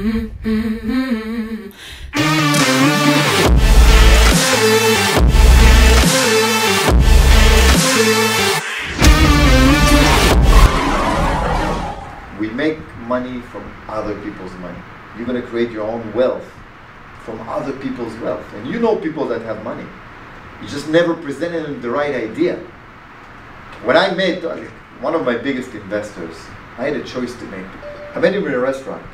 We make money from other people's money. You're going to create your own wealth from other people's wealth. And you know people that have money. You just never presented them the right idea. When I met uh, one of my biggest investors, I had a choice to make. I met him in a restaurant.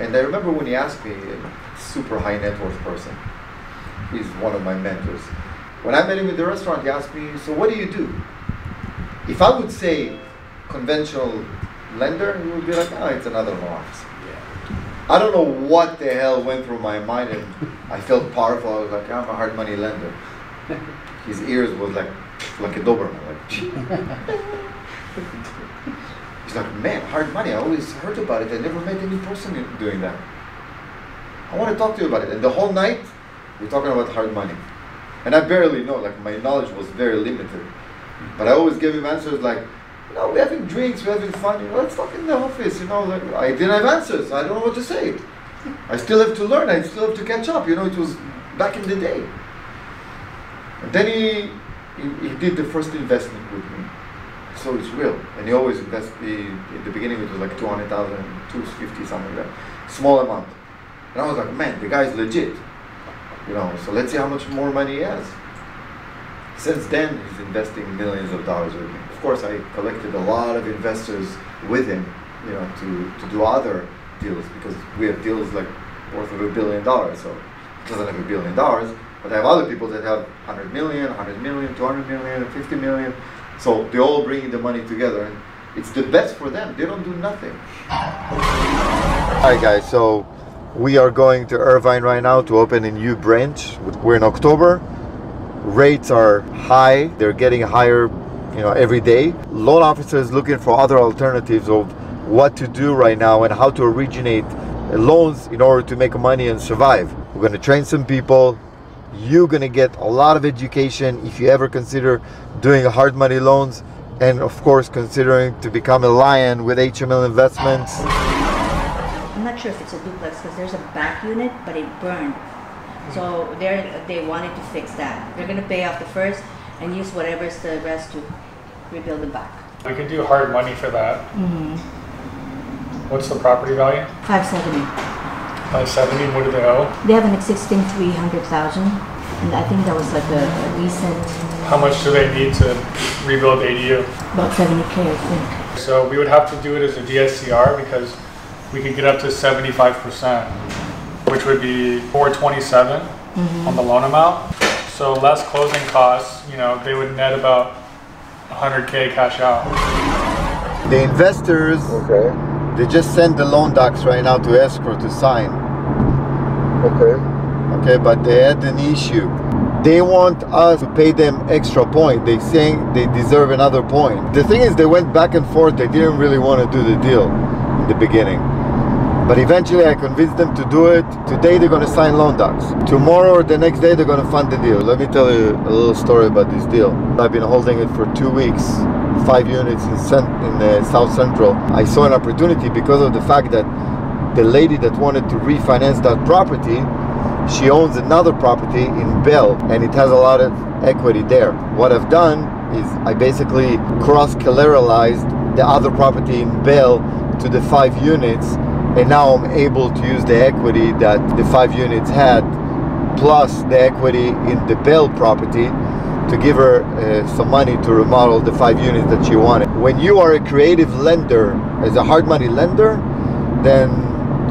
And I remember when he asked me, a super high net worth person, he's one of my mentors. When I met him in the restaurant, he asked me, So what do you do? If I would say conventional lender, he would be like, Oh, it's another loan officer. I don't know what the hell went through my mind, and I felt powerful. I was like, I'm a hard money lender. His ears was like like a Doberman. Like, like, man, hard money. I always heard about it. I never met any person doing that. I want to talk to you about it. And the whole night, we're talking about hard money. And I barely know. Like my knowledge was very limited. But I always give him answers like, you know, we're having drinks, we're having fun. You know, let's talk in the office. You know, like I didn't have answers. I don't know what to say. I still have to learn. I still have to catch up. You know, it was back in the day. And then he, he, he did the first investment with me. So it's real. And he always invest he, in the beginning it was like 200,000, 250, something like that. Small amount. And I was like, man, the guy's legit. You know, so let's see how much more money he has. Since then, he's investing millions of dollars with me. Of course, I collected a lot of investors with him, you know, to, to do other deals because we have deals like worth of a billion dollars. So he doesn't have a billion dollars, but I have other people that have 100 million, 100 million, 200 million, 50 million. So they're all bringing the money together, and it's the best for them. They don't do nothing. Hi guys, so we are going to Irvine right now to open a new branch. We're in October. Rates are high. They're getting higher, you know, every day. Loan officers looking for other alternatives of what to do right now and how to originate loans in order to make money and survive. We're going to train some people. You're going to get a lot of education if you ever consider doing hard money loans and of course considering to become a lion with HML investments. I'm not sure if it's a duplex because there's a back unit, but it burned. So they they wanted to fix that. They're gonna pay off the first and use whatever's the rest to rebuild the back. We can do hard money for that. Mm-hmm. What's the property value? Five seventy. 570. What do they owe? They have an existing three hundred thousand, and I think that was like a, a recent How much do they need to rebuild the ADU? about seventy k, I think. So we would have to do it as a DSCR because we could get up to 75%, which would be 427 mm-hmm. on the loan amount. So less closing costs, you know, they would net about 100k cash out. The investors, Okay. they just send the loan docs right now to escrow to sign. Okay. Okay, but they had an issue. They want us to pay them extra point. They saying they deserve another point. The thing is, they went back and forth. They didn't really want to do the deal in the beginning. But eventually, I convinced them to do it. Today, they're to sign loan docs. Tomorrow or the next day, they're to fund the deal. Let me tell you a little story about this deal. I've been holding it for two weeks, five units in, in uh, South Central. I saw an opportunity because of the fact that the lady that wanted to refinance that property, she owns another property in Bell, and it has a lot of equity there. What I've done is I basically cross collateralized the other property in Bell to the five units, and now I'm able to use the equity that the five units had, plus the equity in the Bell property, to give her uh, some money to remodel the five units that she wanted. When you are a creative lender, as a hard money lender, then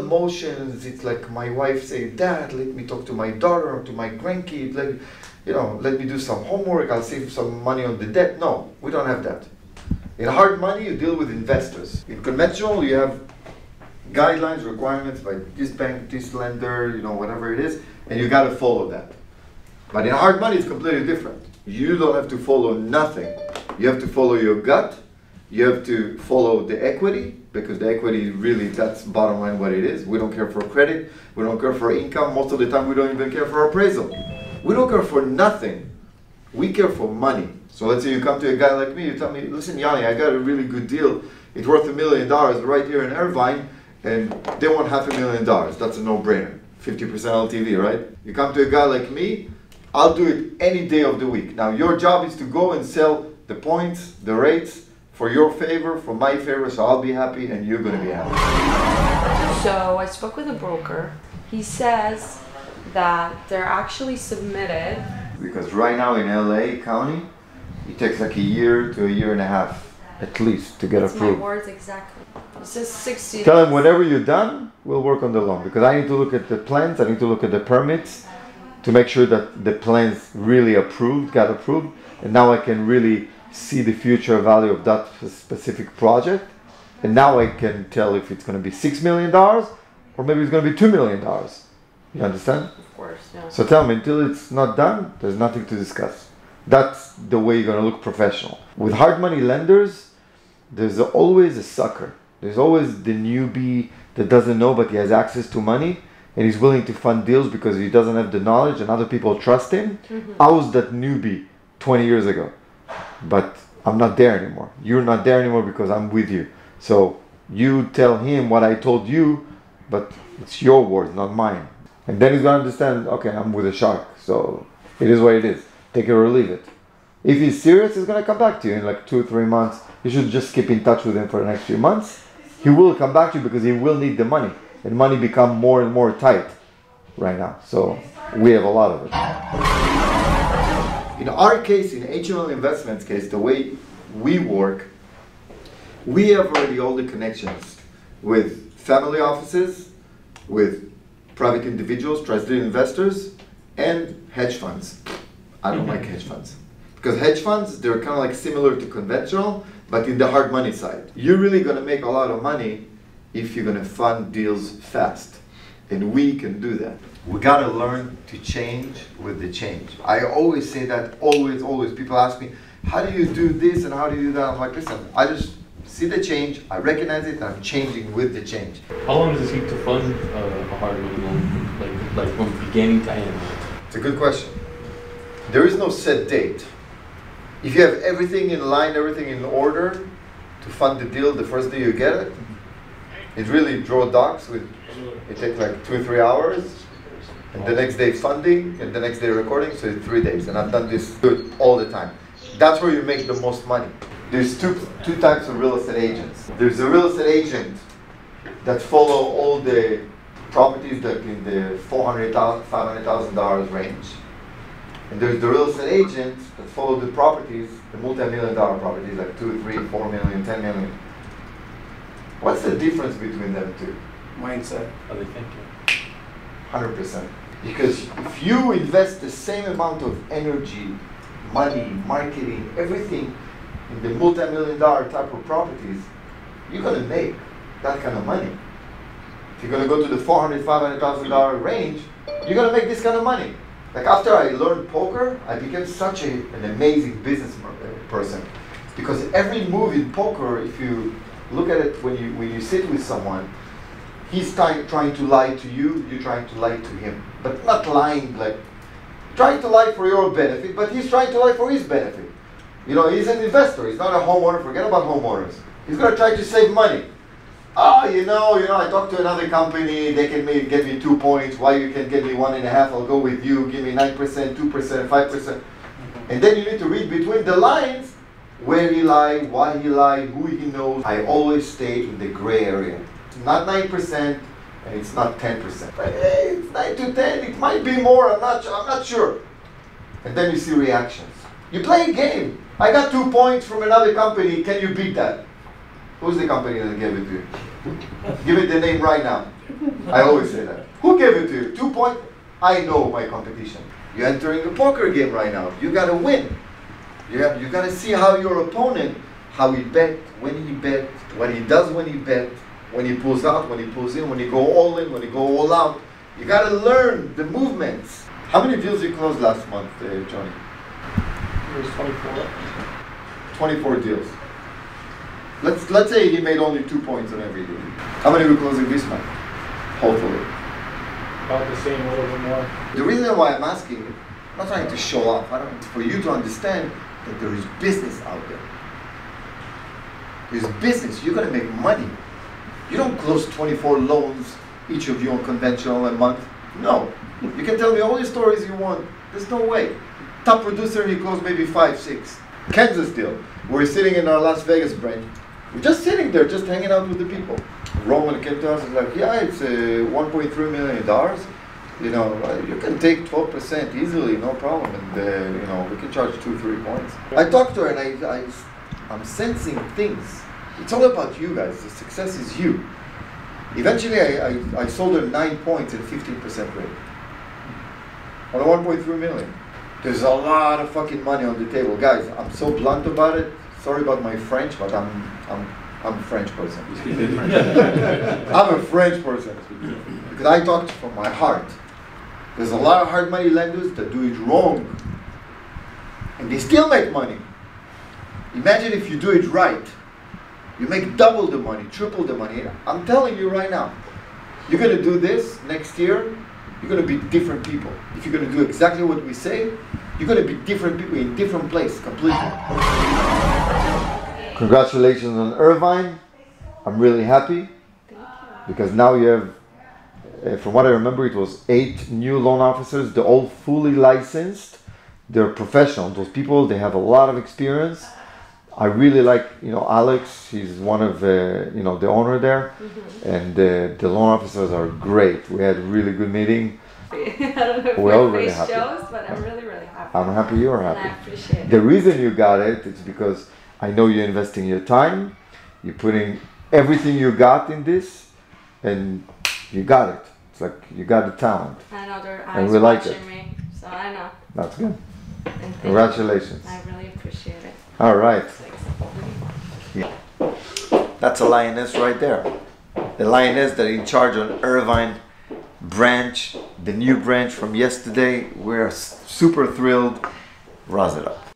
It's all emotions. It's like my wife saying, "Dad, let me talk to my daughter or to my grandkid. Let you know, let me do some homework. I'll save some money on the debt." No, we don't have that. In hard money, you deal with investors. In conventional, you have guidelines, requirements by this bank, this lender, you know, whatever it is, and you got to follow that. But in hard money, it's completely different. You don't have to follow nothing. You have to follow your gut. You have to follow the equity because the equity really that's bottom line what it is. We don't care for credit. We don't care for income. Most of the time, we don't even care for appraisal. We don't care for nothing. We care for money. So let's say you come to a guy like me, you tell me, listen, Yanni, I got a really good deal. It's worth a million dollars right here in Irvine, and they want half a million dollars. That's a no-brainer. 50% LTV, right? You come to a guy like me, I'll do it any day of the week. Now your job is to go and sell the points, the rates, for your favor, for my favor, so I'll be happy and you're gonna be happy. So I spoke with a broker. He says that they're actually submitted. Because right now in LA County, it takes like a year to a year and a half at least to get That's my approved. words exactly. It says 60. Tell them days. whenever you're done, we'll work on the loan because I need to look at the plans, I need to look at the permits to make sure that the plans really approved, got approved, and now I can really see the future value of that specific project. And now I can tell if it's going to be six million dollars or maybe it's going to be two million dollars. You understand? Of course, yeah. So tell me, until it's not done, there's nothing to discuss. That's the way you're gonna look professional. With hard money lenders, there's always a sucker. There's always the newbie that doesn't know but he has access to money and he's willing to fund deals because he doesn't have the knowledge and other people trust him. Mm-hmm. I was that newbie 20 years ago, but I'm not there anymore. You're not there anymore because I'm with you. So you tell him what I told you, but it's your words, not mine. And then he's gonna understand, okay, I'm with a shark, so it is what it is. Take it or leave it. If he's serious, he's gonna come back to you in like two, three months. You should just keep in touch with him for the next few months. He will come back to you because he will need the money. And money become more and more tight right now. So we have a lot of it. In our case, in HML Investments case, the way we work, we have already all the connections with family offices, with private individuals, trusted investors, and hedge funds. I don't like hedge funds. Because hedge funds, they're kind of like similar to conventional, but in the hard money side. You're really gonna make a lot of money if you're gonna fund deals fast. And we can do that. We gotta learn to change with the change. I always say that, always, always. People ask me, how do you do this and how do you do that? I'm like, listen, I just see the change, I recognize it, and I'm changing with the change. How long does it take to fund uh, a hard money loan, like like from beginning to end? It's a good question. There is no set date. If you have everything in line, everything in order to fund the deal the first day you get it, it really draw docs with it takes like two or three hours, and the next day funding, and the next day recording, so it's three days. And I've done this good all the time. That's where you make the most money. There's two two types of real estate agents. There's a real estate agent that follow all the properties that in the four hundred thousand, five hundred thousand dollars range. And there's the real estate agents that follow the properties, the multi-million dollar properties, like two, three, four million, ten million. What's the difference between them two? mindset. How they thinking? Hundred percent. Because if you invest the same amount of energy, money, marketing, everything in the multi-million dollar type of properties, you're gonna make that kind of money. If you're gonna go to the 400, 500,000 dollar range, you're gonna make this kind of money. Like after I learned poker, I became such a, an amazing business uh, person. Because every move in poker, if you look at it when you when you sit with someone, he's trying trying to lie to you, you're trying to lie to him. But not lying like trying to lie for your benefit, but he's trying to lie for his benefit. You know, he's an investor, he's not a homeowner, forget about homeowners. He's gonna try to save money. Oh, you know, you know, I talked to another company, they can maybe get me two points, why you can get me one and a half, I'll go with you, give me nine percent, two percent, five percent. And then you need to read between the lines where he lied, why he lied, who he knows. I always stay in the gray area. Not 9% and it's not 10%. But hey, it's 9 to 10, it might be more, I'm not, I'm not sure. And then you see reactions. You play a game. I got two points from another company, can you beat that? Who's the company that gave it to you? Give it the name right now. I always say that. Who gave it to you? Two points? I know my competition. You're entering a poker game right now. You gotta win. You have you gotta see how your opponent, how he bet, when he bet, what he does when he bet, when he pulls out, when he pulls in, when he go all in, when he go all out. You gotta learn the movements. How many deals you closed last month, uh, Johnny? It was 24. 24 deals. Let's let's say he made only two points on every deal. How many are we closing this month? Hopefully. About the same, a little bit more. The reason why I'm asking, I'm not trying to show off. I don't, for you to understand that there is business out there. There's business. You're gonna make money. You don't close 24 loans, each of you on conventional a month. No. You can tell me all the stories you want. There's no way. Top producer, you close maybe five, six. Kansas deal. We're sitting in our Las Vegas branch. We're just sitting there, just hanging out with the people. Roman came to us and like, yeah, it's uh, 1.3 million dollars. You know, uh, you can take 12% easily, no problem, and uh, you know we can charge two, three points. I talked to her and I, I, I'm sensing things. It's all about you guys. The success is you. Eventually, I, I, I sold her nine points at 15% rate on a 1.3 million. There's a lot of fucking money on the table, guys. I'm so blunt about it. Sorry about my French, but I'm I'm I'm a French person. I'm a French person because I talk from my heart. There's a lot of hard money lenders that do it wrong, and they still make money. Imagine if you do it right, you make double the money, triple the money. I'm telling you right now, you're gonna do this next year. You're gonna be different people. If you're gonna do exactly what we say, you're gonna be different people in different place completely. Congratulations on Irvine. I'm really happy because now you have, uh, from what I remember, it was eight new loan officers. They're all fully licensed. They're professional. Those people, they have a lot of experience. I really like, you know, Alex. He's one of, uh, you know, the owner there, and uh, the loan officers are great. We had a really good meeting. I don't know if We're already face happy. shows, but I'm really, really happy. I'm happy you're and I happy. appreciate it. The reason you got it is because I know you're investing your time, you're putting everything you got in this, and you got it. It's like you got the talent. I know their And eyes we like it. me, so I know. That's good. And. Congratulations. I really appreciate it. All right. Supporting. That's a lioness right there. The lioness that in charge on Irvine branch, the new branch from yesterday. We're super thrilled. Rouse it up.